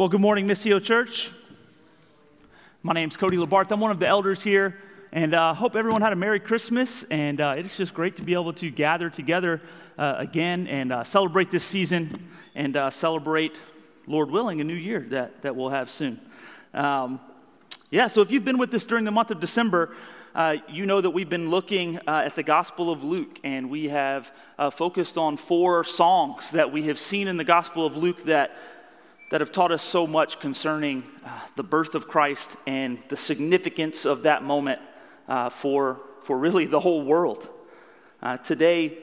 Well, good morning, Missio Church. My name's Cody Labarth. I'm one of the elders here, and uh, hope everyone had a Merry Christmas. And uh, it's just great to be able to gather together uh, again and uh, celebrate this season and uh, celebrate, Lord willing, a new year that, that we'll have soon. Um, yeah, so if you've been with us during the month of December, uh, you know that we've been looking uh, at the Gospel of Luke, and we have uh, focused on four songs that we have seen in the Gospel of Luke that that have taught us so much concerning uh, the birth of Christ and the significance of that moment uh, for, for really the whole world. Uh, today,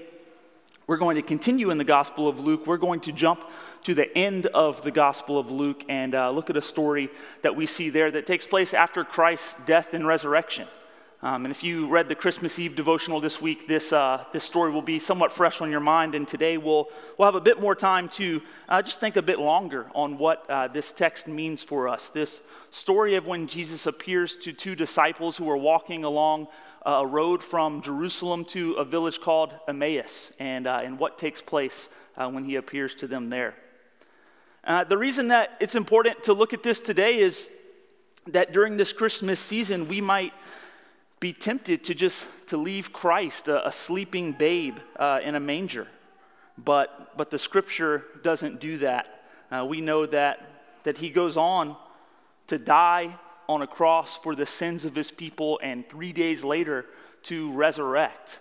we're going to continue in the Gospel of Luke. We're going to jump to the end of the Gospel of Luke and uh, look at a story that we see there that takes place after Christ's death and resurrection. Um, and if you read the Christmas Eve devotional this week, this, uh, this story will be somewhat fresh on your mind. And today we'll, we'll have a bit more time to uh, just think a bit longer on what uh, this text means for us. This story of when Jesus appears to two disciples who are walking along a road from Jerusalem to a village called Emmaus, and, uh, and what takes place uh, when he appears to them there. Uh, the reason that it's important to look at this today is that during this Christmas season, we might be tempted to just to leave Christ, a, a sleeping babe uh, in a manger. But, but the scripture doesn't do that. Uh, we know that, that he goes on to die on a cross for the sins of his people and three days later to resurrect.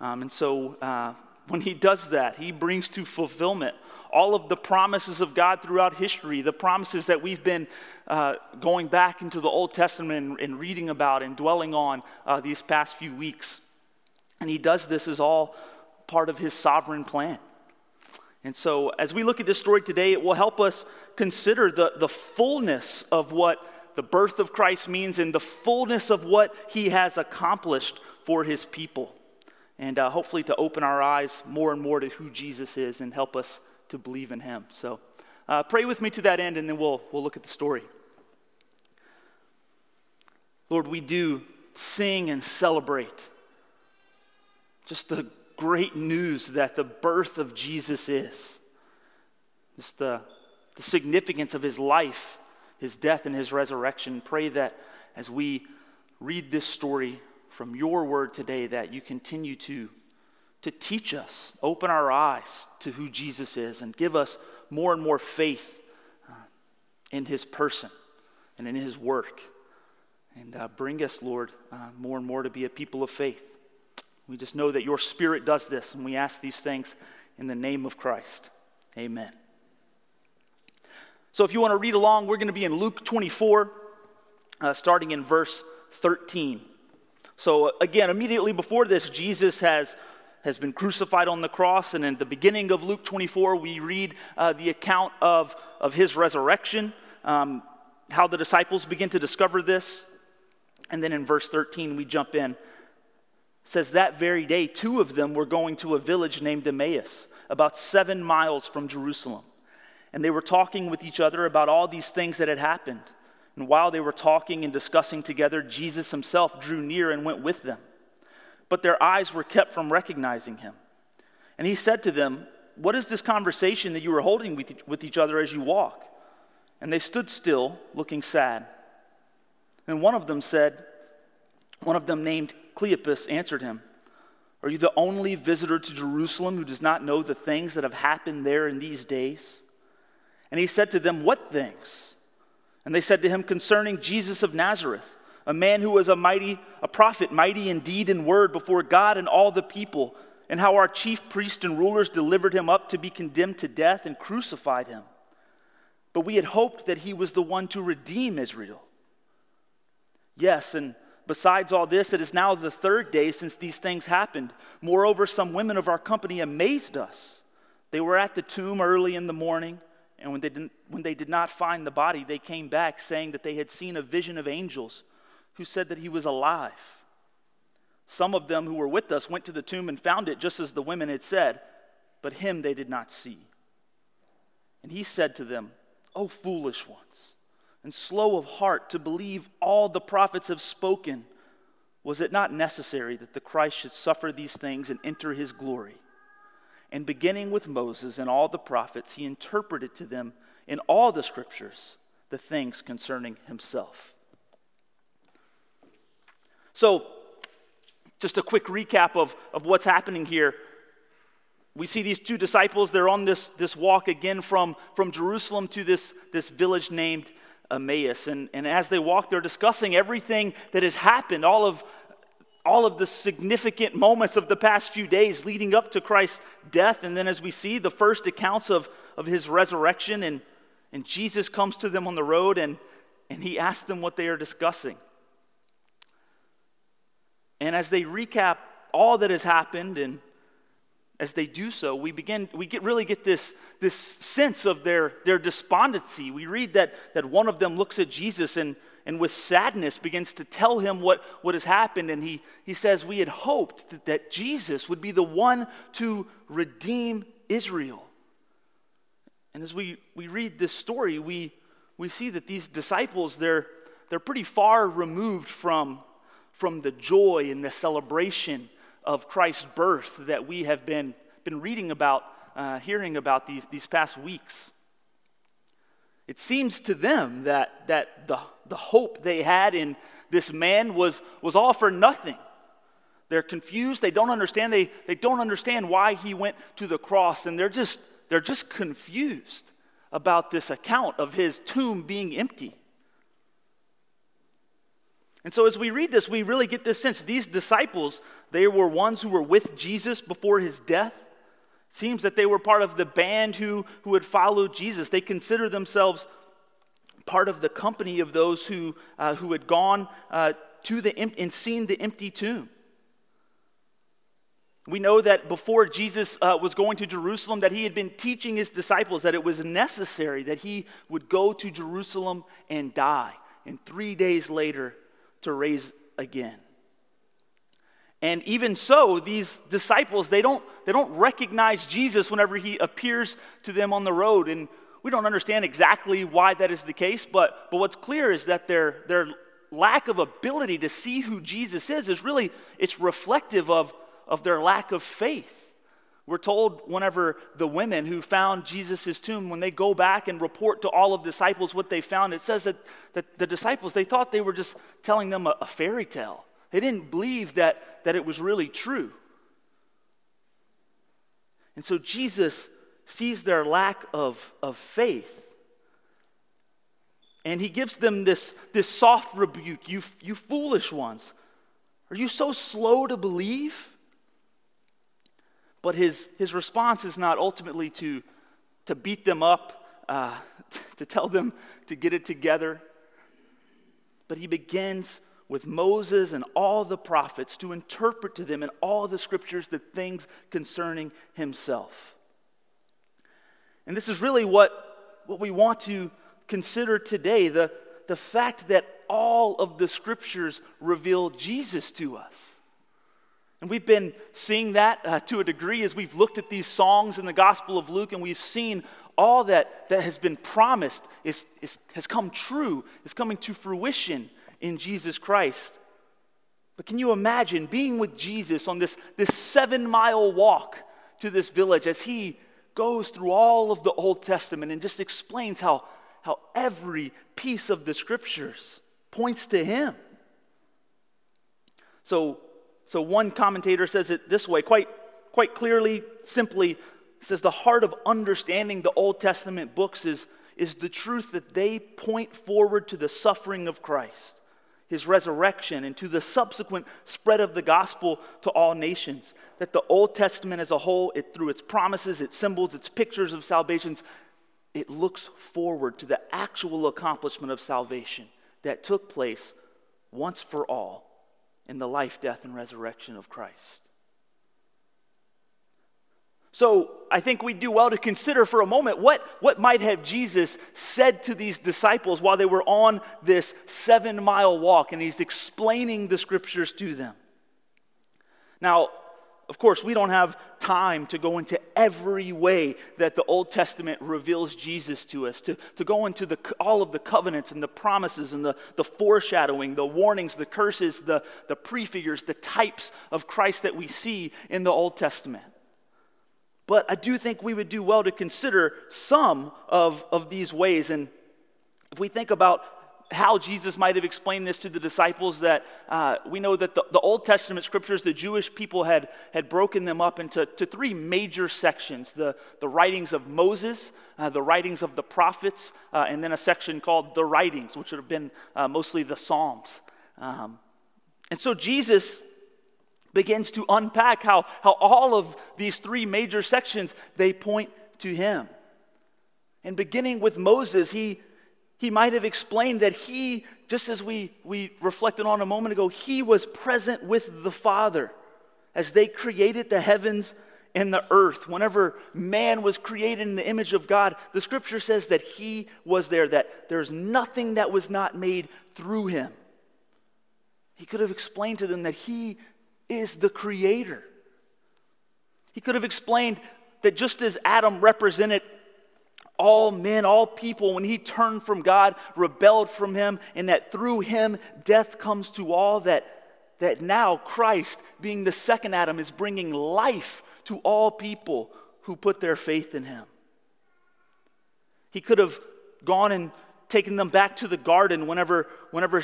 Um, and so uh, when he does that, he brings to fulfillment all of the promises of God throughout history, the promises that we've been uh, going back into the Old Testament and, and reading about and dwelling on uh, these past few weeks. And he does this as all part of his sovereign plan. And so, as we look at this story today, it will help us consider the, the fullness of what the birth of Christ means and the fullness of what he has accomplished for his people. And uh, hopefully, to open our eyes more and more to who Jesus is and help us to believe in him. So uh, pray with me to that end, and then we'll, we'll look at the story. Lord, we do sing and celebrate just the great news that the birth of Jesus is. Just the, the significance of his life, his death, and his resurrection. Pray that as we read this story from your word today, that you continue to to teach us, open our eyes to who Jesus is, and give us more and more faith uh, in his person and in his work. And uh, bring us, Lord, uh, more and more to be a people of faith. We just know that your Spirit does this, and we ask these things in the name of Christ. Amen. So, if you want to read along, we're going to be in Luke 24, uh, starting in verse 13. So, again, immediately before this, Jesus has has been crucified on the cross. And in the beginning of Luke 24, we read uh, the account of, of his resurrection, um, how the disciples begin to discover this. And then in verse 13, we jump in. It says, That very day, two of them were going to a village named Emmaus, about seven miles from Jerusalem. And they were talking with each other about all these things that had happened. And while they were talking and discussing together, Jesus himself drew near and went with them but their eyes were kept from recognizing him. And he said to them, What is this conversation that you are holding with each other as you walk? And they stood still, looking sad. And one of them said, One of them named Cleopas answered him, Are you the only visitor to Jerusalem who does not know the things that have happened there in these days? And he said to them, What things? And they said to him, Concerning Jesus of Nazareth a man who was a mighty, a prophet, mighty in deed and word before God and all the people, and how our chief priests and rulers delivered him up to be condemned to death and crucified him. But we had hoped that he was the one to redeem Israel. Yes, and besides all this, it is now the third day since these things happened. Moreover, some women of our company amazed us. They were at the tomb early in the morning, and when they, when they did not find the body, they came back saying that they had seen a vision of angels who said that he was alive. Some of them who were with us went to the tomb and found it just as the women had said, but him they did not see. And he said to them, O foolish ones, and slow of heart to believe all the prophets have spoken, was it not necessary that the Christ should suffer these things and enter his glory? And beginning with Moses and all the prophets, he interpreted to them in all the scriptures the things concerning himself. So, just a quick recap of, of what's happening here. We see these two disciples, they're on this, this walk again from, from Jerusalem to this, this village named Emmaus. And, and as they walk, they're discussing everything that has happened, all of, all of the significant moments of the past few days leading up to Christ's death. And then as we see the first accounts of, of his resurrection, and, and Jesus comes to them on the road and, and he asks them what they are discussing. And as they recap all that has happened and as they do so, we begin, we get, really get this, this sense of their, their despondency. We read that, that one of them looks at Jesus and, and with sadness begins to tell him what, what has happened. And he, he says, We had hoped that, that Jesus would be the one to redeem Israel. And as we, we read this story, we, we see that these disciples, they're, they're pretty far removed from, from the joy and the celebration of Christ's birth that we have been, been reading about, uh, hearing about these, these past weeks. It seems to them that, that the, the hope they had in this man was, was all for nothing. They're confused, they don't understand, they, they don't understand why he went to the cross, and they're just, they're just confused about this account of his tomb being empty. And so, as we read this, we really get this sense these disciples, they were ones who were with Jesus before his death. It seems that they were part of the band who, who had followed Jesus. They consider themselves part of the company of those who, uh, who had gone uh, to the and seen the empty tomb. We know that before Jesus uh, was going to Jerusalem, that he had been teaching his disciples that it was necessary that he would go to Jerusalem and die, and three days later to raise again. And even so, these disciples, they don't, they don't recognize Jesus whenever he appears to them on the road. And we don't understand exactly why that is the case, but, but what's clear is that their, their lack of ability to see who Jesus is is really, it's reflective of, of their lack of faith. We're told whenever the women who found Jesus' tomb, when they go back and report to all of the disciples what they found, it says that, that the disciples, they thought they were just telling them a, a fairy tale. They didn't believe that, that it was really true. And so Jesus sees their lack of, of faith. And he gives them this, this soft rebuke you, you foolish ones. Are you so slow to believe? But his, his response is not ultimately to, to beat them up, uh, to tell them to get it together. But he begins with Moses and all the prophets to interpret to them in all the scriptures the things concerning himself. And this is really what, what we want to consider today the, the fact that all of the scriptures reveal Jesus to us. And we've been seeing that uh, to a degree as we've looked at these songs in the Gospel of Luke and we've seen all that, that has been promised is, is, has come true, is coming to fruition in Jesus Christ. But can you imagine being with Jesus on this, this seven mile walk to this village as he goes through all of the Old Testament and just explains how, how every piece of the scriptures points to him? So, so one commentator says it this way, quite, quite clearly, simply, says the heart of understanding the Old Testament books is, is the truth that they point forward to the suffering of Christ, his resurrection, and to the subsequent spread of the gospel to all nations. That the Old Testament as a whole, it, through its promises, its symbols, its pictures of salvations, it looks forward to the actual accomplishment of salvation that took place once for all in the life, death, and resurrection of Christ. So I think we do well to consider for a moment what, what might have Jesus said to these disciples while they were on this seven mile walk and he's explaining the scriptures to them. Now, of course, we don't have time to go into every way that the Old Testament reveals Jesus to us, to, to go into the, all of the covenants and the promises and the, the foreshadowing, the warnings, the curses, the, the prefigures, the types of Christ that we see in the Old Testament. But I do think we would do well to consider some of, of these ways. And if we think about how Jesus might have explained this to the disciples, that uh, we know that the, the, Old Testament scriptures, the Jewish people had, had broken them up into to three major sections the, the writings of Moses, uh, the writings of the prophets, uh, and then a section called the writings, which would have been uh, mostly the Psalms. Um, and so Jesus begins to unpack how, how all of these three major sections they point to him and beginning with moses he, he might have explained that he just as we, we reflected on a moment ago he was present with the father as they created the heavens and the earth whenever man was created in the image of god the scripture says that he was there that there's nothing that was not made through him he could have explained to them that he is the creator. He could have explained that just as Adam represented all men, all people, when he turned from God, rebelled from him, and that through him death comes to all, that, that now Christ, being the second Adam, is bringing life to all people who put their faith in him. He could have gone and taken them back to the garden whenever, whenever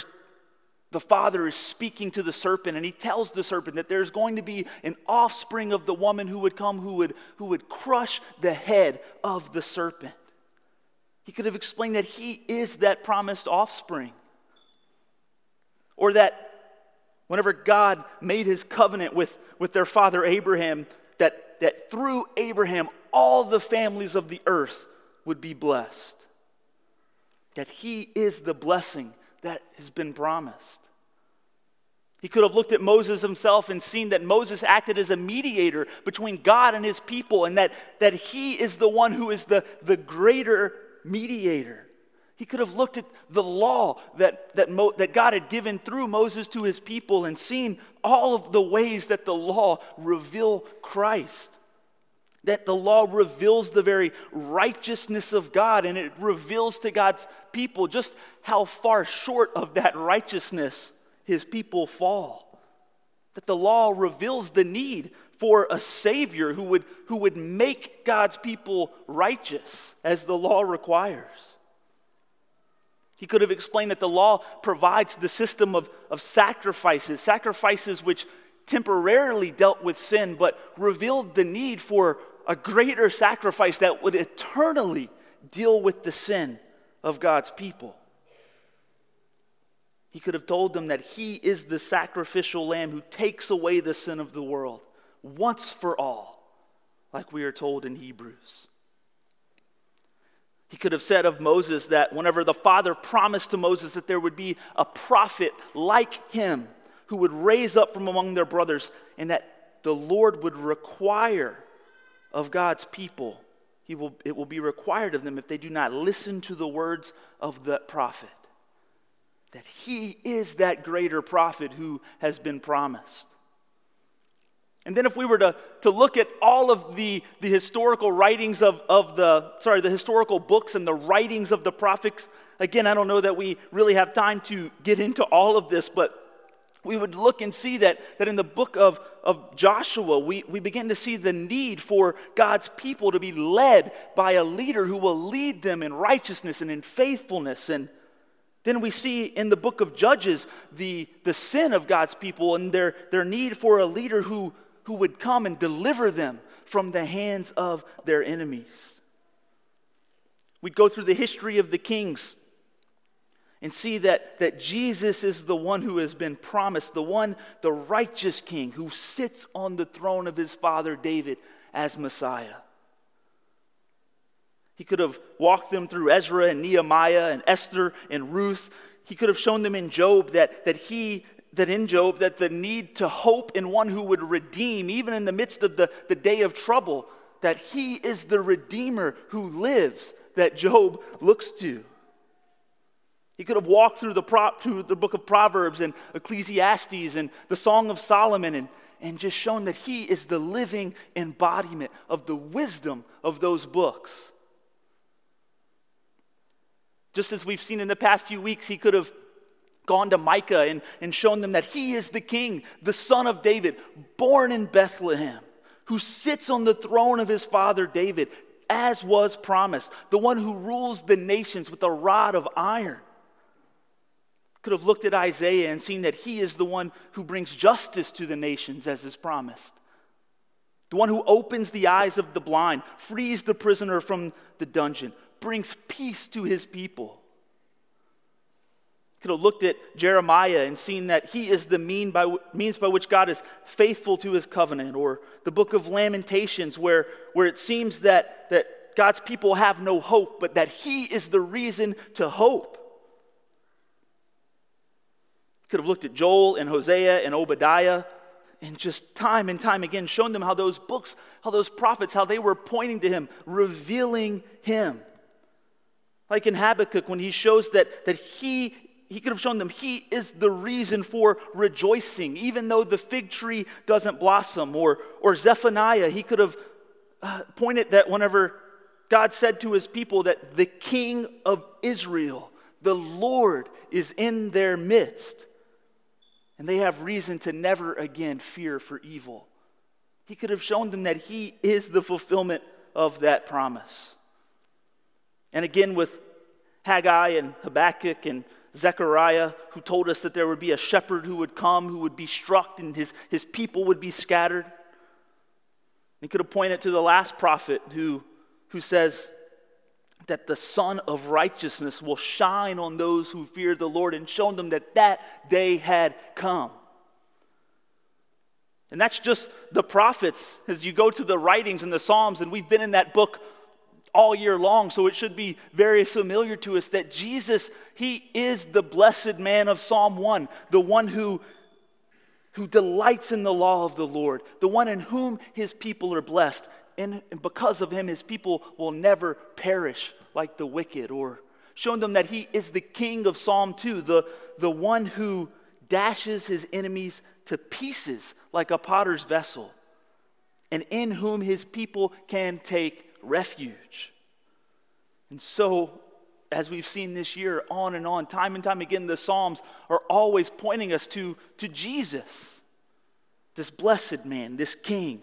the father is speaking to the serpent and he tells the serpent that there's going to be an offspring of the woman who would come who would, who would crush the head of the serpent. He could have explained that he is that promised offspring. Or that whenever God made his covenant with, with their father Abraham, that, that through Abraham all the families of the earth would be blessed. That he is the blessing that has been promised. He could have looked at Moses himself and seen that Moses acted as a mediator between God and his people, and that, that he is the one who is the, the greater mediator. He could have looked at the law that, that, Mo, that God had given through Moses to his people and seen all of the ways that the law reveal Christ. That the law reveals the very righteousness of God and it reveals to God's people just how far short of that righteousness his people fall. That the law reveals the need for a Savior who would, who would make God's people righteous as the law requires. He could have explained that the law provides the system of, of sacrifices, sacrifices which temporarily dealt with sin, but revealed the need for a greater sacrifice that would eternally deal with the sin of God's people. He could have told them that He is the sacrificial lamb who takes away the sin of the world once for all, like we are told in Hebrews. He could have said of Moses that whenever the Father promised to Moses that there would be a prophet like him who would raise up from among their brothers, and that the Lord would require of God's people. He will, it will be required of them if they do not listen to the words of the prophet. That he is that greater prophet who has been promised. And then, if we were to, to look at all of the, the historical writings of, of the, sorry, the historical books and the writings of the prophets, again, I don't know that we really have time to get into all of this, but we would look and see that, that in the book of, of Joshua, we, we begin to see the need for God's people to be led by a leader who will lead them in righteousness and in faithfulness. And then we see in the book of Judges the, the sin of God's people and their, their need for a leader who, who would come and deliver them from the hands of their enemies. We'd go through the history of the kings and see that, that Jesus is the one who has been promised, the one, the righteous king who sits on the throne of his father David as Messiah. He could have walked them through Ezra and Nehemiah and Esther and Ruth. He could have shown them in Job that, that he that in Job that the need to hope in one who would redeem, even in the midst of the, the day of trouble, that he is the redeemer who lives that Job looks to. He could have walked through the, prop, through the book of Proverbs and Ecclesiastes and the Song of Solomon and, and just shown that he is the living embodiment of the wisdom of those books. Just as we've seen in the past few weeks, he could have gone to Micah and, and shown them that he is the king, the son of David, born in Bethlehem, who sits on the throne of his father David, as was promised, the one who rules the nations with a rod of iron. Could have looked at Isaiah and seen that he is the one who brings justice to the nations, as is promised. The one who opens the eyes of the blind, frees the prisoner from the dungeon, brings peace to his people. Could have looked at Jeremiah and seen that he is the mean by, means by which God is faithful to his covenant, or the book of Lamentations, where, where it seems that, that God's people have no hope, but that he is the reason to hope. Could have looked at Joel and Hosea and Obadiah and just time and time again shown them how those books, how those prophets, how they were pointing to him, revealing him. Like in Habakkuk, when he shows that, that he he could have shown them he is the reason for rejoicing, even though the fig tree doesn't blossom. Or, or Zephaniah, he could have uh, pointed that whenever God said to his people that the king of Israel, the Lord, is in their midst, and they have reason to never again fear for evil. He could have shown them that he is the fulfillment of that promise. And again, with Haggai and Habakkuk and Zechariah, who told us that there would be a shepherd who would come, who would be struck, and his, his people would be scattered. He could have pointed to the last prophet who, who says that the Sun of Righteousness will shine on those who fear the Lord and shown them that that day had come. And that's just the prophets as you go to the writings and the Psalms, and we've been in that book all year long, so it should be very familiar to us that Jesus, He is the blessed man of Psalm 1, the one who, who delights in the law of the Lord, the one in whom His people are blessed. And because of Him, His people will never perish like the wicked, or showing them that He is the King of Psalm 2, the, the one who dashes His enemies to pieces like a potter's vessel, and in whom His people can take refuge. And so, as we've seen this year, on and on, time and time again, the Psalms are always pointing us to, to Jesus, this blessed man, this king.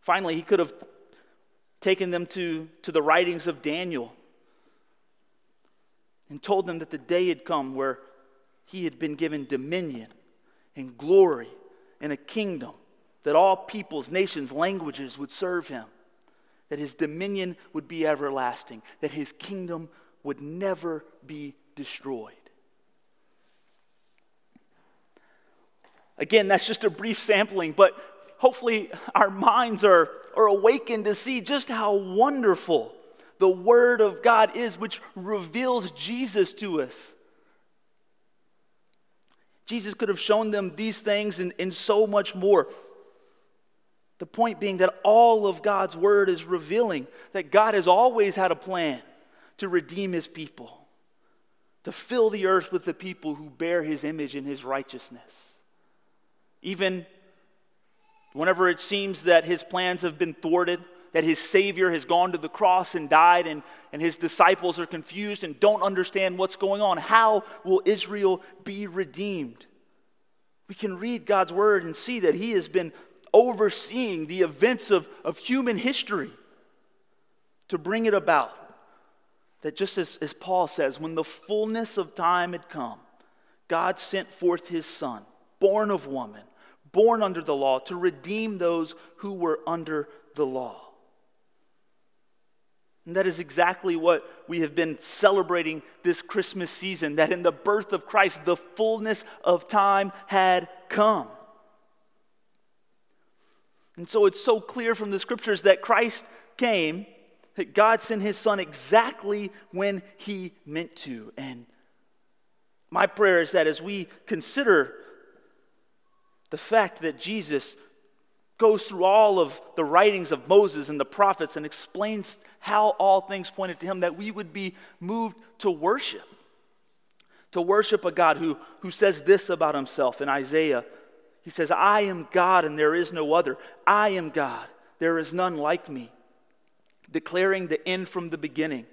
Finally, he could have taken them to, to the writings of Daniel and told them that the day had come where he had been given dominion and glory and a kingdom that all peoples, nations, languages would serve him, that his dominion would be everlasting, that his kingdom would never be destroyed. Again, that's just a brief sampling, but hopefully our minds are, are awakened to see just how wonderful the Word of God is, which reveals Jesus to us. Jesus could have shown them these things and, and so much more. The point being that all of God's word is revealing that God has always had a plan to redeem his people, to fill the earth with the people who bear his image and his righteousness. Even whenever it seems that his plans have been thwarted, that his Savior has gone to the cross and died, and, and his disciples are confused and don't understand what's going on, how will Israel be redeemed? We can read God's word and see that he has been overseeing the events of, of human history to bring it about. That just as, as Paul says, when the fullness of time had come, God sent forth his Son, born of woman, born under the law, to redeem those who were under the law. And that is exactly what we have been celebrating this Christmas season that in the birth of Christ, the fullness of time had come. And so it's so clear from the scriptures that Christ came, that God sent his son exactly when he meant to. And my prayer is that as we consider the fact that Jesus goes through all of the writings of Moses and the prophets and explains how all things pointed to him, that we would be moved to worship. To worship a God who, who says this about himself in Isaiah he says, I am God and there is no other. I am God, there is none like me. Declaring the end from the beginning.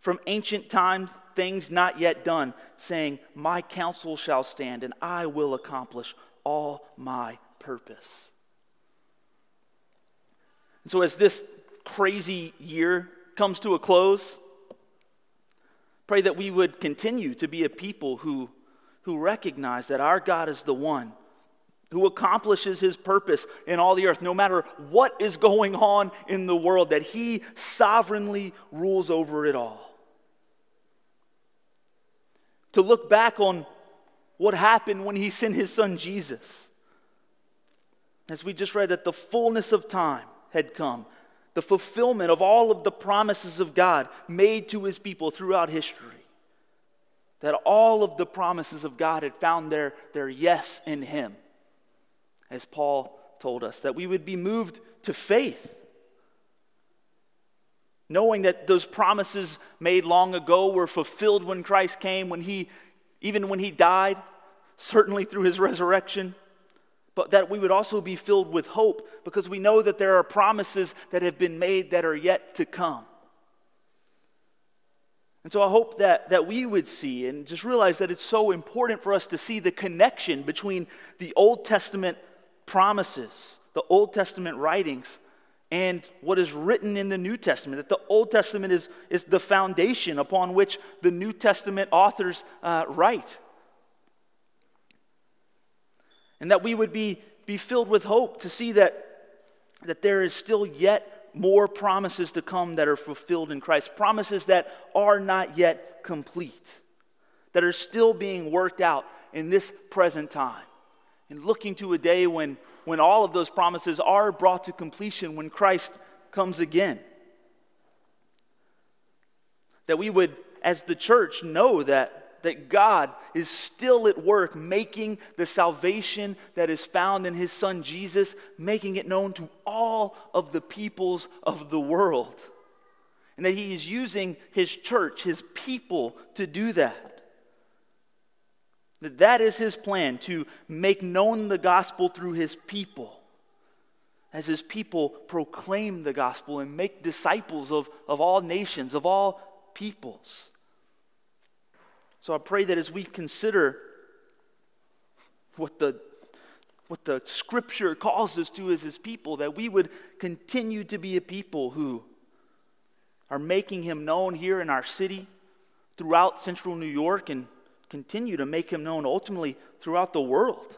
From ancient time, things not yet done, saying, My counsel shall stand and I will accomplish all my purpose. And so, as this crazy year comes to a close, pray that we would continue to be a people who, who recognize that our God is the one who accomplishes his purpose in all the earth, no matter what is going on in the world, that he sovereignly rules over it all. To look back on what happened when he sent his son Jesus. As we just read, that the fullness of time had come, the fulfillment of all of the promises of God made to his people throughout history. That all of the promises of God had found their, their yes in him as Paul told us, that we would be moved to faith. Knowing that those promises made long ago were fulfilled when Christ came, when he, even when he died, certainly through his resurrection, but that we would also be filled with hope because we know that there are promises that have been made that are yet to come. And so I hope that, that we would see and just realize that it's so important for us to see the connection between the Old Testament promises, the Old Testament writings, and what is written in the New Testament. That the Old Testament is, is the foundation upon which the New Testament authors uh, write. And that we would be, be filled with hope to see that, that there is still yet more promises to come that are fulfilled in Christ, promises that are not yet complete, that are still being worked out in this present time and looking to a day when, when all of those promises are brought to completion when Christ comes again. That we would, as the church, know that, that God is still at work making the salvation that is found in his son Jesus, making it known to all of the peoples of the world. And that he is using his church, his people, to do that. That that is his plan to make known the gospel through his people. As his people proclaim the gospel and make disciples of, of all nations, of all peoples. So I pray that as we consider what the, what the scripture calls us to as his people, that we would continue to be a people who are making him known here in our city, throughout central New York, and continue to make him known ultimately throughout the world.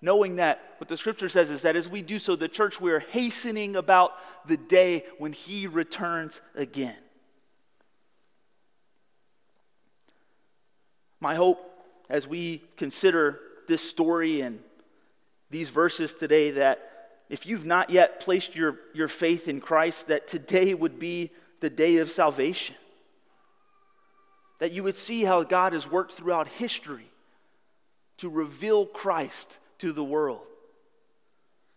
Knowing that what the scripture says is that as we do so, the church, we are hastening about the day when he returns again. My hope as we consider this story and these verses today that if you've not yet placed your, your faith in Christ, that today would be the day of salvation that you would see how God has worked throughout history to reveal Christ to the world.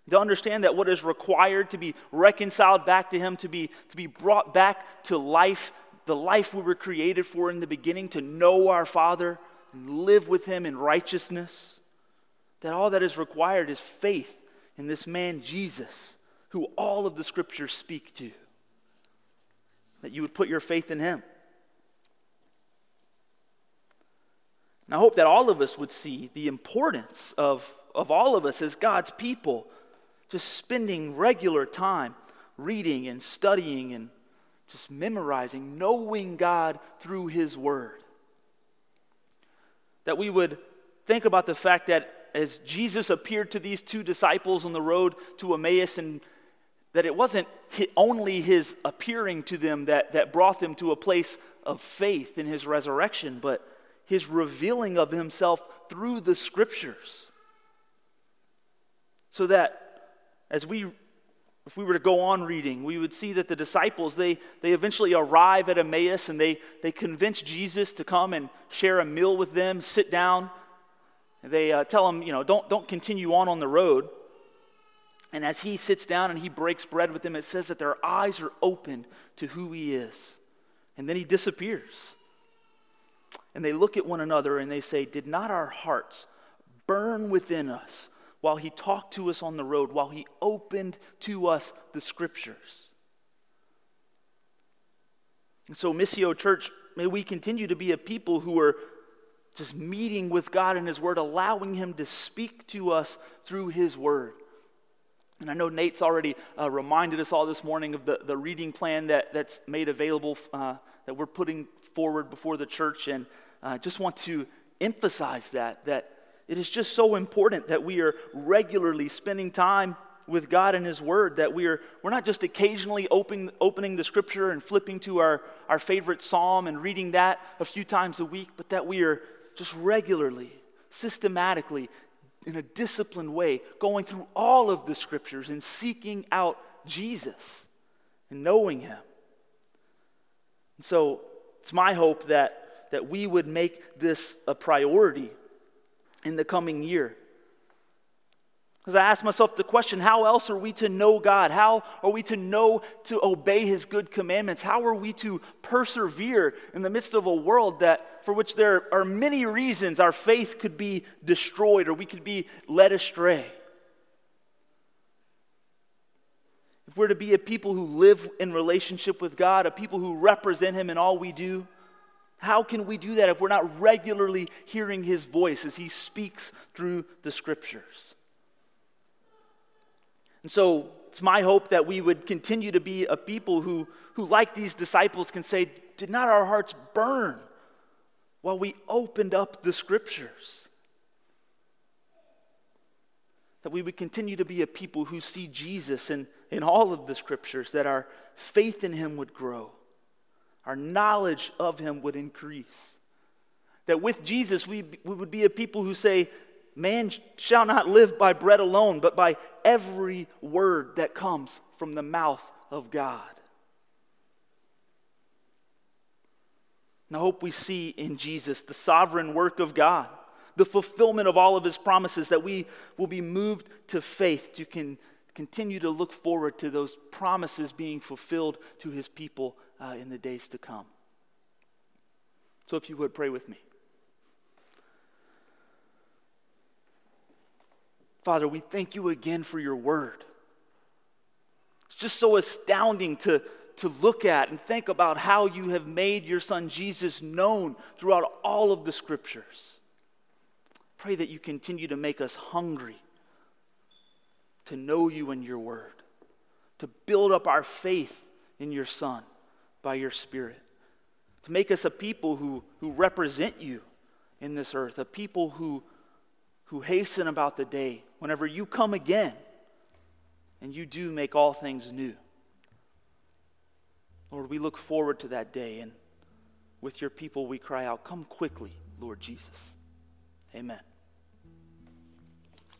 To understand that what is required to be reconciled back to Him, to be, to be brought back to life, the life we were created for in the beginning, to know our Father and live with Him in righteousness, that all that is required is faith in this man Jesus, who all of the scriptures speak to. That you would put your faith in Him. And I hope that all of us would see the importance of, of all of us as God's people, just spending regular time reading and studying and just memorizing, knowing God through His Word. That we would think about the fact that as Jesus appeared to these two disciples on the road to Emmaus, and that it wasn't only His appearing to them that, that brought them to a place of faith in His resurrection, but his revealing of himself through the scriptures. So that as we if we were to go on reading, we would see that the disciples, they, they eventually arrive at Emmaus and they, they convince Jesus to come and share a meal with them, sit down. They uh, tell him, you know, don't, don't continue on on the road. And as he sits down and he breaks bread with them, it says that their eyes are opened to who he is. And then he disappears and they look at one another and they say, Did not our hearts burn within us while he talked to us on the road, while he opened to us the scriptures? And so, Missio Church, may we continue to be a people who are just meeting with God in His Word, allowing Him to speak to us through His Word. And I know Nate's already uh, reminded us all this morning of the, the reading plan that, that's made available, uh, that we're putting forward before the church. And I uh, just want to emphasize that, that it is just so important that we are regularly spending time with God and His Word, that we are, we're not just occasionally opening, opening the Scripture and flipping to our, our favorite psalm and reading that a few times a week, but that we are just regularly, systematically in a disciplined way, going through all of the scriptures and seeking out Jesus and knowing him. And so it's my hope that, that we would make this a priority in the coming year. Because I ask myself the question how else are we to know God? How are we to know to obey His good commandments? How are we to persevere in the midst of a world that, for which there are many reasons our faith could be destroyed or we could be led astray? If we're to be a people who live in relationship with God, a people who represent Him in all we do, how can we do that if we're not regularly hearing His voice as He speaks through the Scriptures? And so it's my hope that we would continue to be a people who, who, like these disciples, can say, Did not our hearts burn while we opened up the scriptures? That we would continue to be a people who see Jesus in, in all of the scriptures, that our faith in him would grow, our knowledge of him would increase. That with Jesus, we, we would be a people who say, Man shall not live by bread alone, but by every word that comes from the mouth of God. And I hope we see in Jesus the sovereign work of God, the fulfillment of all of his promises, that we will be moved to faith to can continue to look forward to those promises being fulfilled to his people uh, in the days to come. So, if you would pray with me. Father, we thank you again for your word. It's just so astounding to, to look at and think about how you have made your son Jesus known throughout all of the scriptures. Pray that you continue to make us hungry to know you and your word, to build up our faith in your son by your spirit, to make us a people who, who represent you in this earth, a people who, who hasten about the day whenever you come again and you do make all things new. Lord, we look forward to that day, and with your people we cry out, Come quickly, Lord Jesus. Amen.